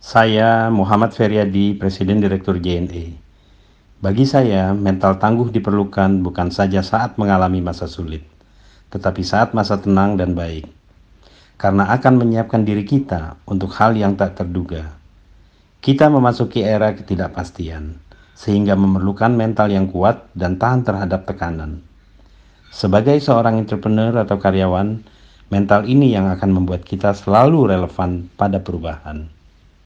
Saya Muhammad Feryadi, Presiden Direktur JNE. Bagi saya, mental tangguh diperlukan bukan saja saat mengalami masa sulit, tetapi saat masa tenang dan baik. Karena akan menyiapkan diri kita untuk hal yang tak terduga. Kita memasuki era ketidakpastian, sehingga memerlukan mental yang kuat dan tahan terhadap tekanan. Sebagai seorang entrepreneur atau karyawan, mental ini yang akan membuat kita selalu relevan pada perubahan.